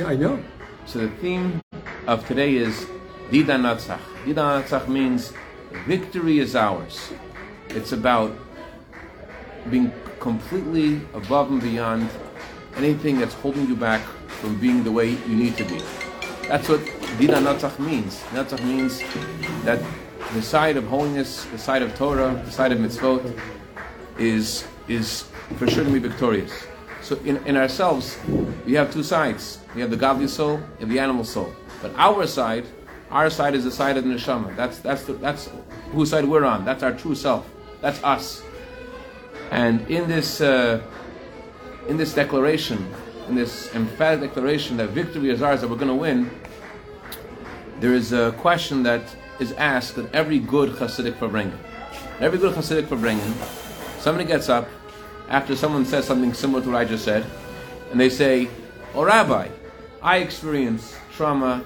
Yeah, I know. So the theme of today is Dida Natzach. Dida Natzach means victory is ours. It's about being completely above and beyond anything that's holding you back from being the way you need to be. That's what Dina Natzach means. Natzach means that the side of holiness, the side of Torah, the side of mitzvot is, is for sure to be victorious. So in, in ourselves, we have two sides. We have the godly soul and the animal soul. But our side, our side is the side of the neshama. That's, that's, the, that's whose side we're on. That's our true self. That's us. And in this, uh, in this declaration, in this emphatic declaration that victory is ours, that we're going to win, there is a question that is asked at every good Hasidic Farbrengen. Every good Hasidic Farbrengen, somebody gets up after someone says something similar to what I just said, and they say, Oh, Rabbi, I experienced trauma,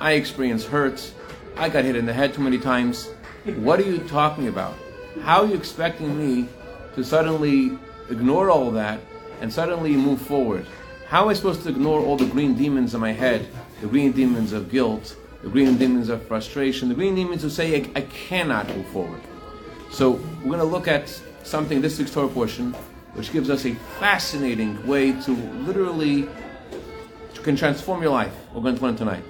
I experienced hurt, I got hit in the head too many times. What are you talking about? How are you expecting me to suddenly ignore all that and suddenly move forward? How am I supposed to ignore all the green demons in my head, the green demons of guilt, the green demons of frustration, the green demons who say I, I cannot move forward? So we're going to look at something this week's Torah portion, which gives us a fascinating way to literally can transform your life. We're going to learn tonight.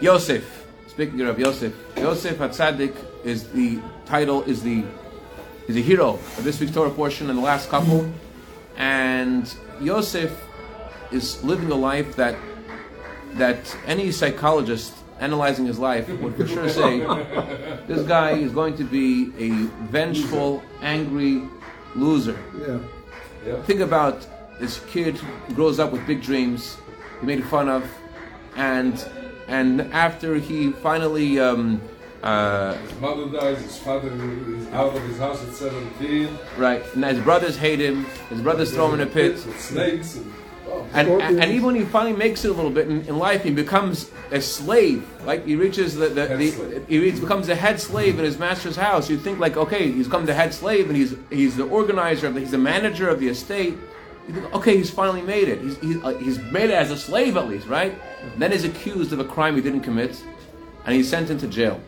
Yosef, speaking of Yosef, Yosef Hatzadik is the title, is the is a hero of this week's Torah portion and the last couple. And Yosef is living a life that that any psychologist analyzing his life would for sure say this guy is going to be a vengeful, angry loser. Yeah. Yeah. Think about this kid grows up with big dreams, he made fun of, and and after he finally um, uh, his mother dies, his father is out of his house at 17. Right, and his brothers hate him, his brothers throw him in a pit. With snakes and. And, and, and, even when he finally makes it a little bit in, in life, he becomes a slave. Like he reaches the, the, the he becomes a head slave in his master's house. You think like, okay, he's become the head slave, and he's he's the organizer, of the, he's the manager of the estate. You think, okay, he's finally made it. He's, he's, uh, he's made it as a slave at least, right? Then he's accused of a crime he didn't commit, and he's sent into jail.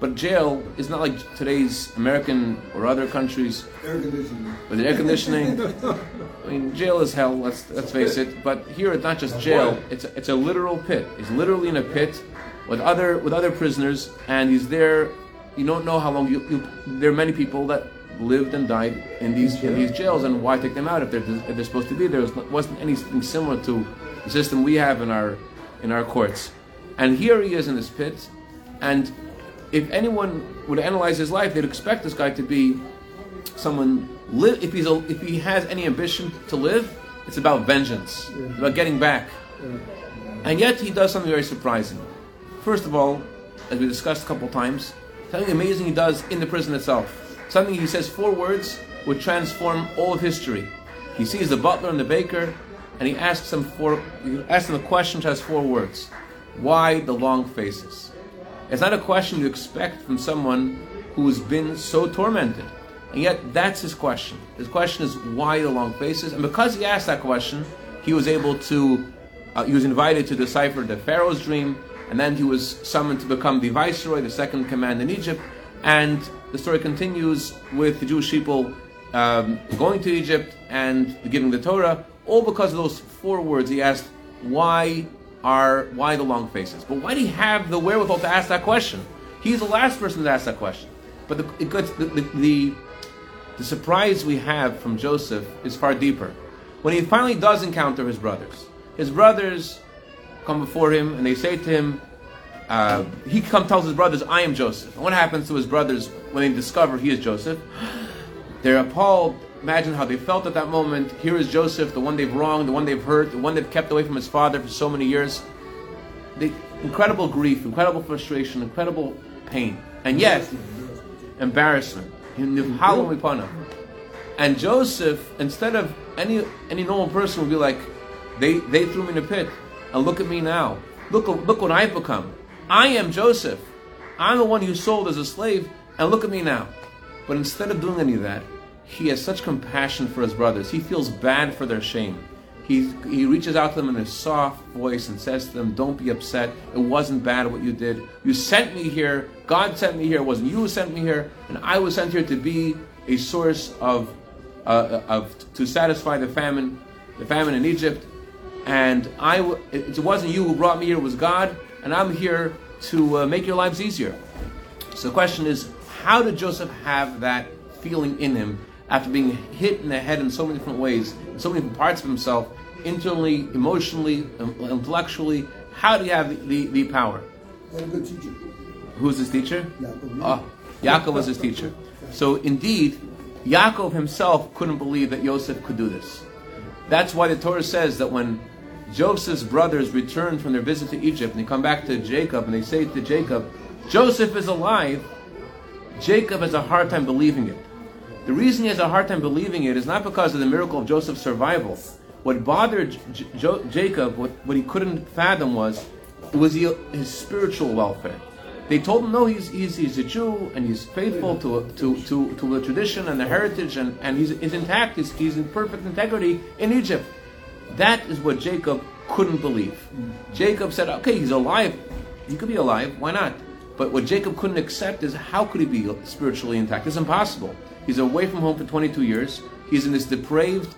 But jail is not like today's American or other countries. Air conditioning. With air conditioning. I mean, jail is hell. Let's let's face it. But here, it's not just jail. It's a, it's a literal pit. He's literally in a pit with other with other prisoners, and he's there. You don't know how long. You, you there are many people that lived and died in these in these jails, and why take them out if they're if they're supposed to be there? There wasn't anything similar to the system we have in our in our courts. And here he is in this pit, and if anyone would analyze his life, they'd expect this guy to be someone. Live if he's a, if he has any ambition to live, it's about vengeance, yeah. about getting back. Yeah. And yet he does something very surprising. First of all, as we discussed a couple times, something amazing he does in the prison itself. Something he says four words would transform all of history. He sees the butler and the baker, and he asks them for he asks them a question which has four words. Why the long faces? It's not a question you expect from someone who's been so tormented. And yet, that's his question. His question is why the long faces? And because he asked that question, he was able to, uh, he was invited to decipher the Pharaoh's dream, and then he was summoned to become the viceroy, the second command in Egypt. And the story continues with the Jewish people um, going to Egypt and giving the Torah, all because of those four words. He asked, why are why the long faces. But why do he have the wherewithal to ask that question? He's the last person to ask that question. But the, gets, the, the, the, the surprise we have from Joseph is far deeper. When he finally does encounter his brothers, his brothers come before him and they say to him, uh, he come tells his brothers, "I am Joseph." And what happens to his brothers when they discover he is Joseph? They're appalled Imagine how they felt at that moment. Here is Joseph, the one they've wronged, the one they've hurt, the one they've kept away from his father for so many years. The incredible grief, incredible frustration, incredible pain. And yet, embarrassment. And Joseph, instead of any any normal person would be like, they they threw me in a pit. And look at me now. Look look what I've become. I am Joseph. I'm the one you sold as a slave, and look at me now. But instead of doing any of that, he has such compassion for his brothers. He feels bad for their shame. he, he reaches out to them in a soft voice and says to them, Don't be upset. It wasn't bad what you did. You sent me here. God sent me here. It wasn't you who sent me here. And I was sent here to be a source of, uh, of to satisfy the famine, the famine in Egypt. And I, it wasn't you who brought me here, it was God. And I'm here to uh, make your lives easier. So the question is, how did Joseph have that feeling in him after being hit in the head in so many different ways, in so many different parts of himself, internally, emotionally, um, intellectually? How do you have the, the, the power? A good teacher. Who's his teacher? Yaakov. Ah, Yaakov was his teacher. So indeed, Yaakov himself couldn't believe that Yosef could do this. That's why the Torah says that when Joseph's brothers return from their visit to Egypt and they come back to Jacob and they say to Jacob, Joseph is alive, Jacob has a hard time believing it. The reason he has a hard time believing it is not because of the miracle of Joseph's survival. What bothered J- J- Jacob, what, what he couldn't fathom was, was he, his spiritual welfare. They told him, no, he's, he's, he's a Jew and he's faithful to, to, to, to the tradition and the heritage and, and he's, he's intact, he's, he's in perfect integrity in Egypt. That is what Jacob couldn't believe. Jacob said, okay, he's alive. He could be alive. Why not? But what Jacob couldn't accept is how could he be spiritually intact? It's impossible. He's away from home for 22 years. He's in this depraved,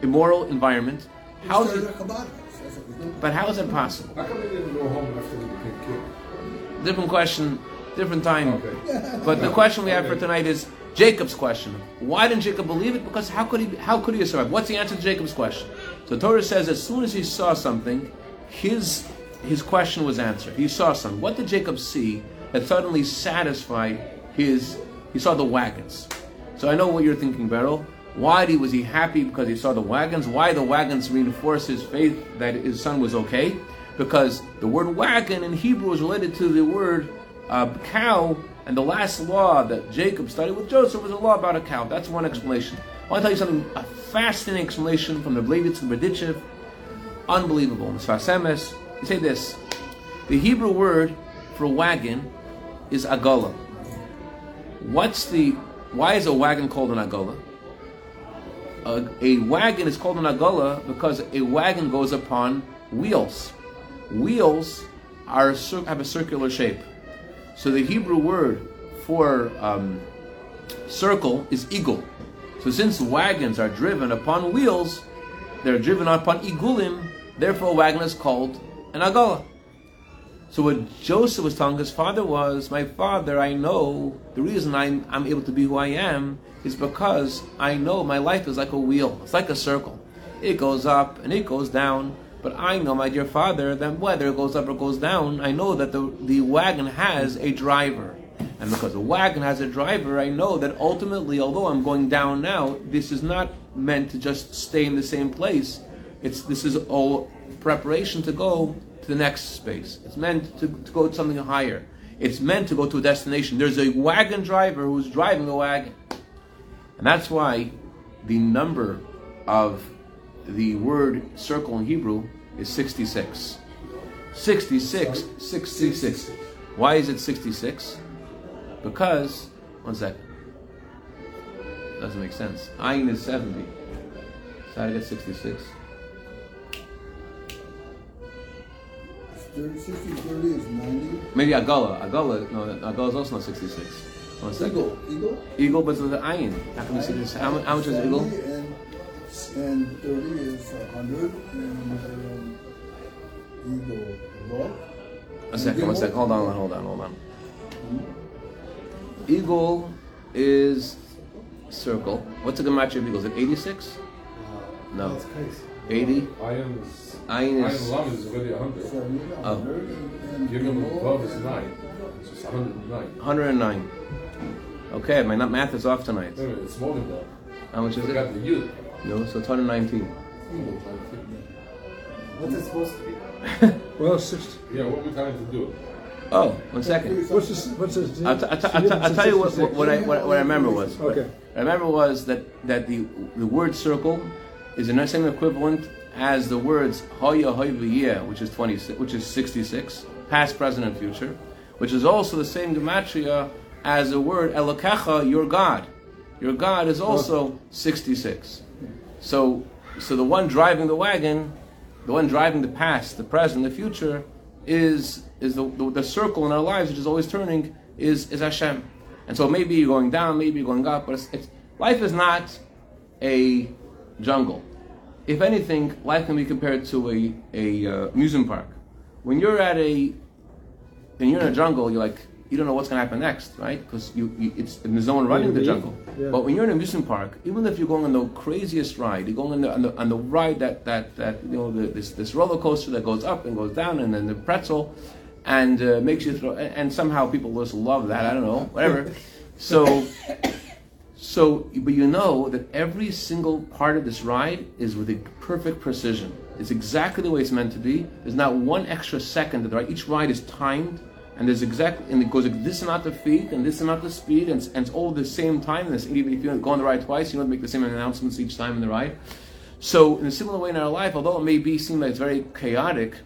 immoral environment. How is it, a Chabad house. That's what we do. but how is it possible? How come he didn't go home after he became king? Different question, different time. Okay. But the question we have for tonight is Jacob's question. Why didn't Jacob believe it? Because how could he? How could he survive? What's the answer to Jacob's question? So Torah says as soon as he saw something, his his question was answered. He saw something. What did Jacob see that suddenly satisfied his? He saw the wagons. So I know what you're thinking, Beryl. Why was he happy because he saw the wagons? Why the wagons reinforced his faith that his son was okay? Because the word wagon in Hebrew is related to the word uh, cow, and the last law that Jacob studied with Joseph was a law about a cow. That's one explanation. I want to tell you something, a fascinating explanation from the Blevitz and Berdichev. Unbelievable. In Sfasemes, you say this the Hebrew word for wagon is agala. What's the why is a wagon called an agala? A, a wagon is called an agala because a wagon goes upon wheels. Wheels are have a circular shape. So the Hebrew word for um, circle is igul. So since wagons are driven upon wheels, they're driven upon igulim. Therefore, a wagon is called an agala. So what Joseph was telling his father was, my father, I know the reason I'm, I'm able to be who I am is because I know my life is like a wheel. It's like a circle. It goes up and it goes down. But I know, my dear father, that whether it goes up or goes down, I know that the, the wagon has a driver. And because the wagon has a driver, I know that ultimately, although I'm going down now, this is not meant to just stay in the same place. It's this is all preparation to go to the next space. It's meant to, to go to something higher. It's meant to go to a destination. There's a wagon driver who's driving the wagon. And that's why the number of the word circle in Hebrew is 66. 66. 66. Why is it 66? Because, one second. Doesn't make sense. Ayin is 70. So I get 66? 30, 60, 30 is 90. Maybe Agala. Agala, no, Agala is also not 66. One second. Igul. Igul? Igul, but it's the ayin. How can we see this? How, how much is igul? And, and 30 is 100. And um, eagle rock. A second, one second. Hold on, hold on, hold on. Igul is circle. What's the gematria of igul? Is it 86? No. 80? Iron is Ayin Iron is. Lam is already 100. 70, Oh. 100. And, and Give him igul, 12 is 9. It's just 109. 109. Okay, my not- math is off tonight. Wait a minute, it's more than that. How much is forgot it? the youth. No, so it's 119. Hmm. What's it supposed to be? Well, six, Yeah, what we trying to do? Oh, one second. what's this, what's this? I'll, t- I'll, t- I'll, t- I'll tell you what, what, what I, what, what I remember was. Okay. I remember was that, that the, the word circle is the same equivalent as the words hoya hoya which is 26, which is 66, past, present, and future, which is also the same gematria as the word elokecha, your God. Your God is also 66. So so the one driving the wagon, the one driving the past, the present, the future, is is the, the, the circle in our lives which is always turning is is Hashem. And so maybe you're going down, maybe you're going up, but it's, it's life is not a jungle. If anything, life can be compared to a a uh, amusement park. When you're at a when you're in a jungle, you're like you don't know what's going to happen next, right? Because you, you it's and there's no one running the jungle. Yeah. But when you're in an amusement park, even if you're going on the craziest ride, you're going on the, on the, on the ride that, that, that you know the, this this roller coaster that goes up and goes down, and then the pretzel, and uh, makes you throw, and, and somehow people just love that. I don't know, whatever. So. So, but you know that every single part of this ride is with a perfect precision. It's exactly the way it's meant to be. There's not one extra second that. Each ride is timed, and there's exact, and it goes like this amount of feet and this amount of speed, and, it's- and it's all the same time. And even if you go on the ride twice, you don't make the same announcements each time in the ride. So, in a similar way in our life, although it may be seem like it's very chaotic,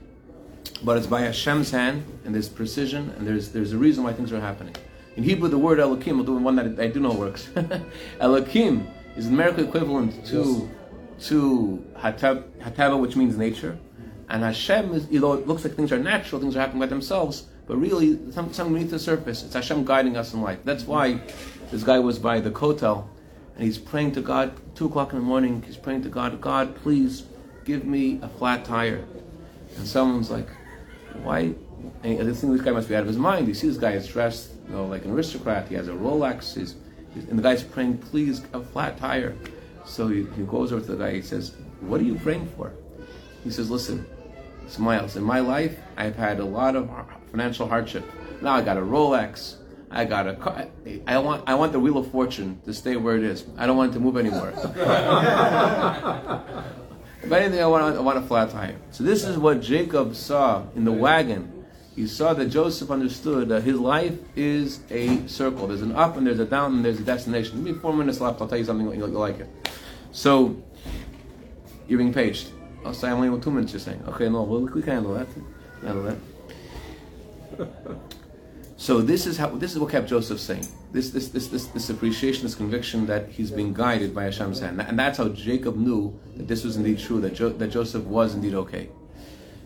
but it's by Hashem's hand, and there's precision, and there's there's a reason why things are happening. In Hebrew, the word Elohim, I'll do one that I do know works. Elohim is the numerical equivalent to to Hatab, Hatava, which means nature, and Hashem is, you know, it looks like things are natural, things are happening by themselves, but really, some, something beneath the surface. It's Hashem guiding us in life. That's why this guy was by the kotel, and he's praying to God. Two o'clock in the morning, he's praying to God. God, please give me a flat tire. And someone's like, why? And this thing, this guy must be out of his mind. You see, this guy is dressed, you know, like an aristocrat. He has a Rolex. He's, he's, and the guy's praying, please, a flat tire. So he, he goes over to the guy. He says, "What are you praying for?" He says, "Listen, Smiles. In my life, I've had a lot of financial hardship. Now I got a Rolex. I got a car. I want. I want the wheel of fortune to stay where it is. I don't want it to move anymore. If anything, I want, I want a flat tire. So this is what Jacob saw in the wagon. He saw that Joseph understood that his life is a circle. There's an up and there's a down and there's a destination. Give me four minutes left. I'll tell you something you'll, you'll like it. So you're being paged. I'll say I'm only with two minutes. You're saying, okay, no, well, we can handle that. Handle that. So this is how this is what kept Joseph saying. This this this this, this appreciation, this conviction that he's being guided by Hashem's hand, and that's how Jacob knew that this was indeed true, that jo- that Joseph was indeed okay.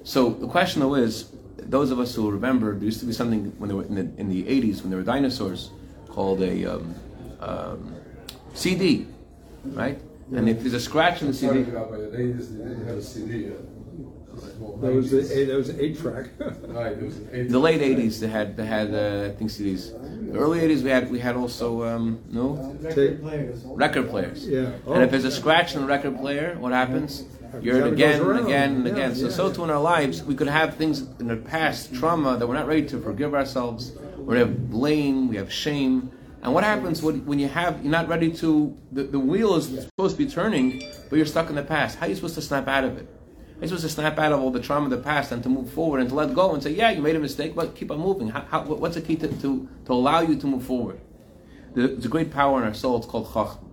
So the question though is, those of us who remember, there used to be something when they were in the in the 80s when there were dinosaurs called a um, um, CD, right? And if there's a scratch in the CD, out by the 80s, they didn't have a CD. Uh, That was 90s. the eight, that was the eight track. Right, it was an 80s. the late 80s they had they had uh, I think CDs. The early 80s we had we had also um, no Tape. record players. Yeah. And if there's a scratch in the record player, what happens? You hear it again and again and Yeah, again. So, yeah, so too in our lives, we could have things in the past, trauma that we're not ready to forgive ourselves. We have blame, we have shame. And what happens when, when you have, you're not ready to, the, the wheel is supposed to be turning, but you're stuck in the past. How are you supposed to snap out of it? How are supposed to snap out of all the trauma of the past and to move forward and to let go and say, yeah, you made a mistake, but keep on moving. How, how, what's the key to, to, to allow you to move forward? There's a great power in our soul. It's called chachma.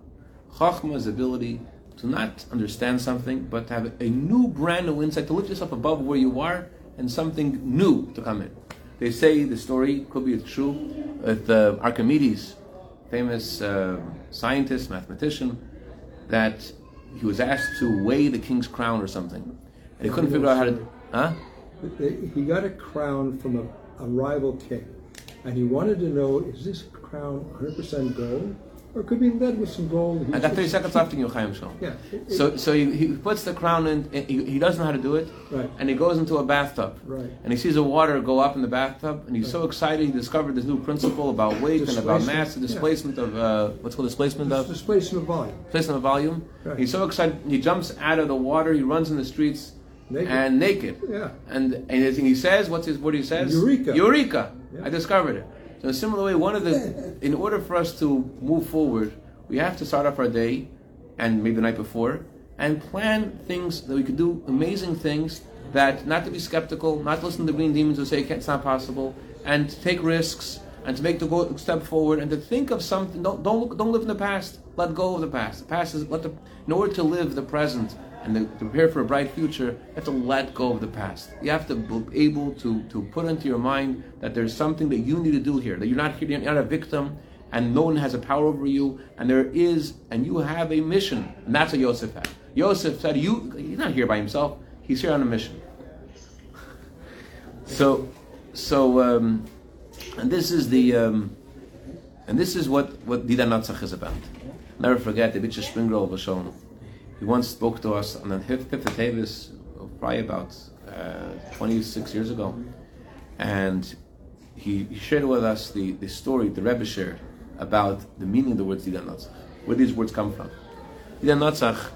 Chachma is ability to not understand something, but to have a new, brand new insight, to lift yourself above where you are, and something new to come in. They say the story could be true with uh, Archimedes, famous uh, scientist, mathematician, that he was asked to weigh the king's crown or something, and he couldn't figure out how to. Huh? He got a crown from a, a rival king, and he wanted to know: is this crown 100% gold, or could be lead with some gold? I got 30 seconds left in your Chaim Shalom. Yeah. it- So, so he, he puts the crown in. He, he doesn't know how to do it, Right. and he goes into a bathtub. Right. And he sees the water go up in the bathtub, and he's so excited. He discovered this new principle about weight and about mass, the yeah. displacement of uh, what's called displacement of displacement of volume. displacement of volume. Right. He's so excited. He jumps out of the water. He runs in the streets Naked. and naked. Yeah. And and he says, what's his what he says? Eureka. Eureka! Yeah. I discovered it. So in a similar way, one of the in order for us to move forward, we have to start off our day and maybe the night before and plan things that we could do amazing things that not to be skeptical, not to listen to green demons who say it's not possible, and to take risks and to make the go, step forward and to think of something. Don't don't don't live in the past. Let go of the past. The past is let the in order to live the present and to prepare for a bright future, you have to let go of the past. You have to be able to, to put into your mind that there's something that you need to do here, that you're not here, you're not a victim, and no one has a power over you, and there is, and you have a mission, and that's what Yosef had. Yosef said, "You, he's not here by himself. He's here on a mission." So, so, um, and this is the, um, and this is what what Dida Natzach is about. Never forget the Bitcher Springrol was shown. He once spoke to us on the fifth of Teves, probably about uh, 26 years ago, and he, he shared with us the, the story the Rebbe shared about the meaning of the words Natzach, where these words come from. Dida Natzach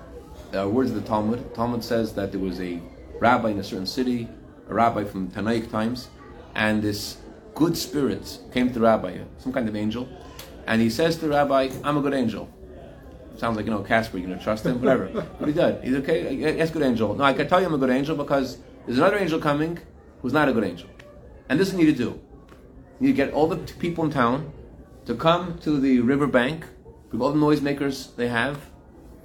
uh, words of the Talmud. Talmud says that there was a rabbi in a certain city, a rabbi from Tanaic times, and this good spirit came to the rabbi, some kind of angel, and he says to the rabbi, "I'm a good angel." Sounds like you know Casper. You gonna trust him, whatever. but he did. He's okay. Yes, good angel. No, I can tell you I'm a good angel because there's another angel coming who's not a good angel, and this you need to do. You need to get all the people in town to come to the river bank with all the noisemakers they have,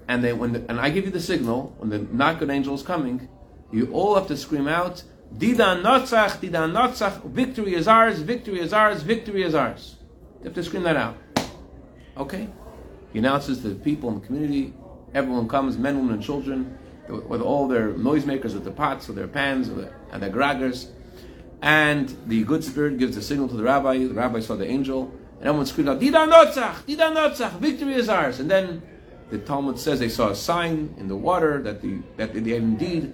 and they when the, and I give you the signal when the not good angel is coming, you all have to scream out, "Didan Notzach, Didan Notzach! Victory is ours! Victory is ours! Victory is ours!" You have to scream that out. Okay. He announces to the people in the community. Everyone comes, men, women, and children, with all their noisemakers, with their pots, with their pans, with their, and their graggers. And the good spirit gives the signal to the rabbi. The rabbi saw the angel, and everyone screamed out, Dida Notzach! Dida Notzach! Victory is ours!" And then the Talmud says they saw a sign in the water that the that they indeed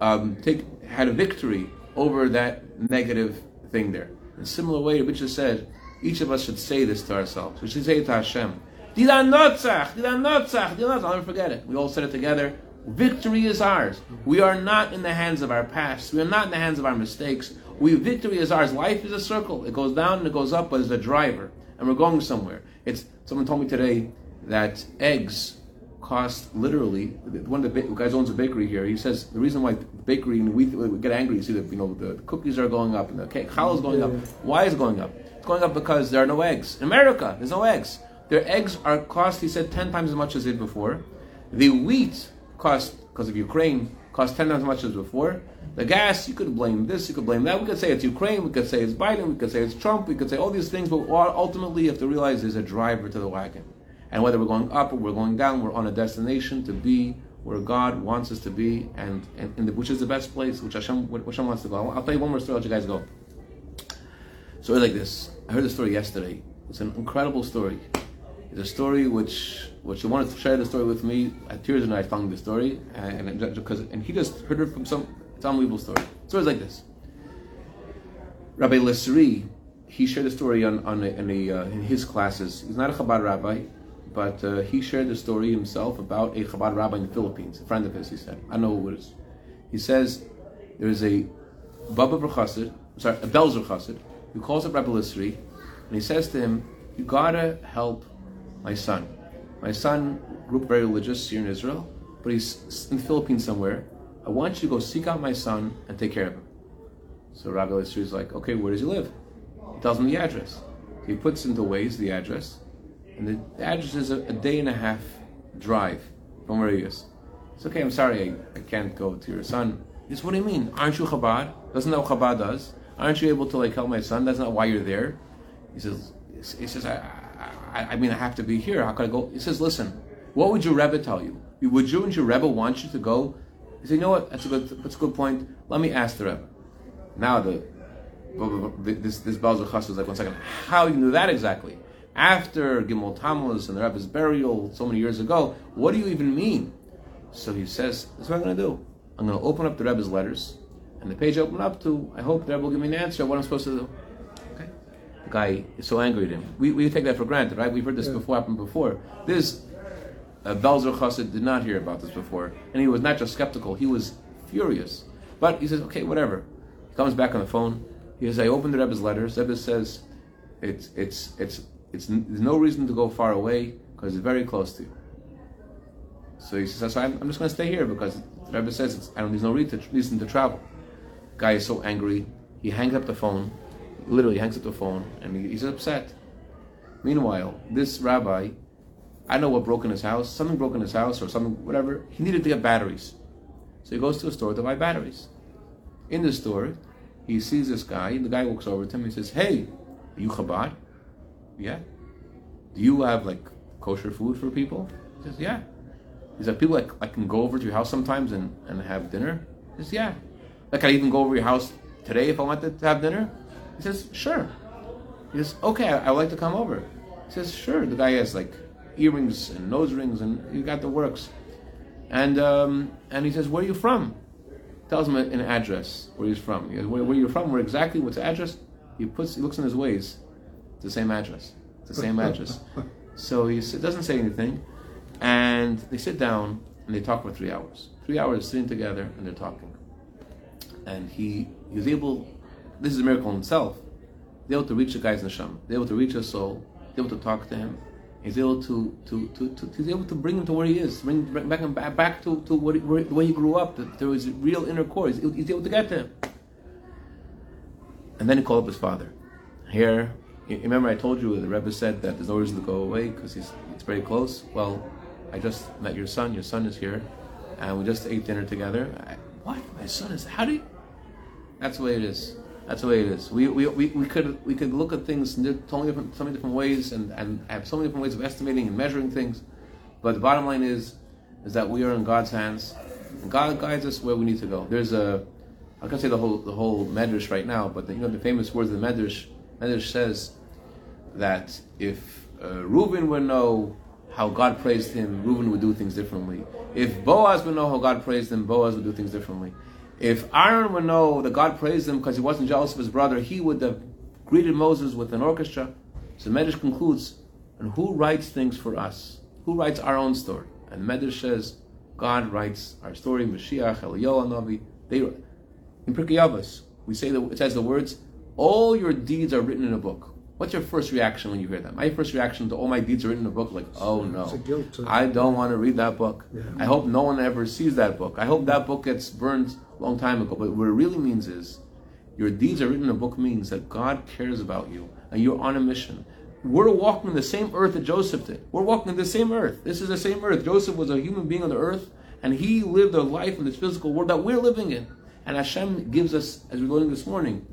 um, take had a victory over that negative thing there. In a similar way, Rabbi said, each of us should say this to ourselves. We should say it to Hashem. Didan Notzach! Didan Notzach! Didan Notzach! I'll never forget it. We all said it together. Victory is ours. We are not in the hands of our past. We are not in the hands of our mistakes. We victory is ours. Life is a circle. It goes down and it goes up, but there's a driver, and we're going somewhere. It's someone told me today that eggs cost literally. One of the ba- guys owns a bakery here. He says the reason why the bakery and we, we get angry, you see that you know the cookies are going up and the cake challah is going up. Why is it going up? It's going up because there are no eggs in America. There's no eggs. Their eggs are cost. He said ten times as much as it before. The wheat cost because of Ukraine cost ten times as much as before. The gas, you could blame this, you could blame that. We could say it's Ukraine, we could say it's Biden, we could say it's Trump, we could say all these things, but ultimately you have to realize there's a driver to the wagon. And whether we're going up or we're going down, we're on a destination to be where God wants us to be, and, and, and the, which is the best place, which Hashem, which Hashem wants to go. I'll, tell you one more story, I'll let you guys go. Story like this. I heard the story yesterday. It's an incredible story. It's a story which, which wanted to share the story with me. I had tears when I found the story, and, and because and he just heard it from some. Unbelievable story. Stories like this. Rabbi Lesri, he shared the story on, on a, in, a, uh, in his classes. He's not a Chabad rabbi, but uh, he shared the story himself about a Chabad rabbi in the Philippines, a friend of his. He said, "I know who it is." He says there is a Baba Brachasid, sorry, a Belzer Chassid, who calls up Rabbi Lesri, and he says to him, "You gotta help my son. My son grew up very religious here in Israel, but he's in the Philippines somewhere. I want you to go seek out my son and take care of him." So Rabbi Lesri is like, "Okay, where does he live?" He tells him the address. He puts into Waze the address, and the, address is a, a, day and a half drive from where he is. It's okay, I'm sorry, I, I can't go to your son. He says, What do you mean? Aren't you Chabad? Doesn't know what Chabad does? Aren't you able to like help my son? That's not why you're there. He says, he says, I, I, I mean, I have to be here. How could I go? He says, Listen, what would your Rebbe tell you? Would you and your Rebbe want you to go? He said, You know what? That's a good, that's a good point. Let me ask the Rebbe. Now the this this Belzer Chas was like, one second, how you knew that exactly? After Gimel Tammuz and the Rebbe's burial so many years ago, what do you even mean? So he says, "This is what I'm going to do. I'm going to open up the Rebbe's letters, and the page I open up to, I hope the Rebbe will give me an answer what I'm supposed to do." Guy is so angry at him. We, we take that for granted, right? We've heard this before happen before. This uh, Belzer Chassid did not hear about this before, and he was not just skeptical; he was furious. But he says, "Okay, whatever." He comes back on the phone. He says, "I opened the Rebbe's letters. Rebbe says, it's it's it's it's there's no reason to go far away because it's very close to you." So he says, so I'm, I'm just going to stay here because the Rebbe says it's, I don't, there's no reason to, reason to travel." Guy is so angry. He hangs up the phone. Literally hangs up the phone, and he, he's upset. Meanwhile, this rabbi, I know what broke in his house. Something broke in his house or something, whatever. He needed to get batteries, so he goes to a store to buy batteries. In the store, he sees this guy. The guy walks over to him. He says, "Hey, are you Chabad? Yeah. Do you have like kosher food for people?" He says, "Yeah." He said, people like I can go over to your house sometimes and, and have dinner? He says, yeah. Like I even go over your house today if I wanted to have dinner? He says, sure. He says, okay, I, would like to come over. He says, sure. The guy has like earrings and nose rings and he got the works. And um, and he says, where are you from? Tells him an address where he's from. He goes, where, where you're from? Where exactly? What's the address? He puts. He looks in his Waze. It's the same address. It's the same address. So he doesn't say anything, and they sit down and they talk for three hours. Three hours sitting together and they're talking. And he he was able. This is a miracle in itself. They're able to reach the guy's neshama. They're able to reach his soul. They're able to talk to him. He's able to, to, to, to he's able to bring him to where he is, bring, bring back him back, back to, to what he, where, the way he grew up. There was real inner core. He's, he's able to get to him. And then he called up his father. Here, remember I told you the Rebbe said that there's no reason to go away because he's it's very close. Well, I just met your son. Your son is here, and we just ate dinner together. I, what? My son is? How do you? That's the way it is. That's the way it is. We, we, we, we could we could look at things in totally different, so many different ways and, and have so many different ways of estimating and measuring things. But the bottom line is is that we are in God's hands. And God guides us where we need to go. There's a I can't say the whole the whole medrash right now, but the, you know the famous words of the medrash. Medrash says that if uh, Reuben would know how God praised him, Reuben would do things differently. If Boaz would know how God praised him, Boaz would do things differently. If Aaron would know that God praised him because he wasn't jealous of his brother, he would have greeted Moses with an orchestra. So Medrash concludes, and who writes things for us? Who writes our own story? And Medrash says, God writes our story. Mashiach, Eliyahu Navi. They in Pirkei Avos, we say that it says the words, "All your deeds are written in a book." What's your first reaction when you hear that? My first reaction to all my deeds are written in a book, like, oh no, It's a guilt trip. I don't want to read that book. Yeah. I hope no one ever sees that book. I hope that book gets burned a long time ago. But what it really means is, your deeds are written in a book means that God cares about you and you're on a mission. We're walking the same earth that Joseph did. We're walking the same earth. This is the same earth. Joseph was a human being on the earth, and he lived a life in this physical world that we're living in. And Hashem gives us, as we're learning this morning,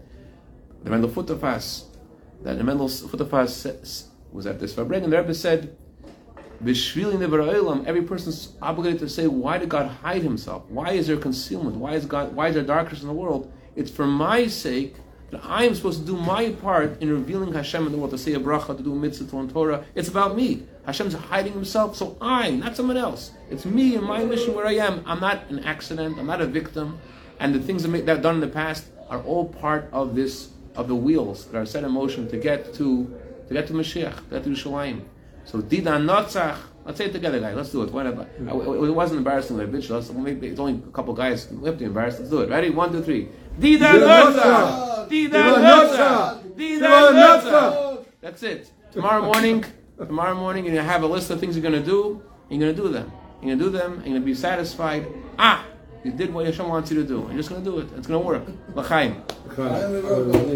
the Mendel Futterfass, that Mendel Futterfass says- was at this Fabrik, and the Rebbe said, every person's obligated to say, why did God hide himself? Why is there concealment? Why is God? Why is there darkness in the world? It's for my sake that I am supposed to do my part in revealing Hashem in the world, to say a bracha, to do a mitzvah, to Torah. It's about me. Hashem's hiding himself, so I, not someone else. It's me and my mission where I am. I'm not an accident. I'm not a victim. And the things that that done in the past are all part of this, of the wheels that are set in motion to get to, to get to Mashiach, to get to Yerushalayim. So Didan Notzach. Let's say it together, guys. Let's do it. Why not? I- It wasn't embarrassing, like bitch. Let's, maybe it's only a couple guys. We have to be embarrassed. Let's do it. Ready? One, two, three. Didan Notzach. Didan Notzach. Didan Notzach. That's it. Tomorrow morning. Tomorrow morning, you're gonna have a list of things you're gonna do. And you're gonna do them. You're gonna do them. And you're gonna be satisfied. Ah, you did what Hashem wants you to do. You're just gonna do it. It's gonna work. L'chaim. I have a-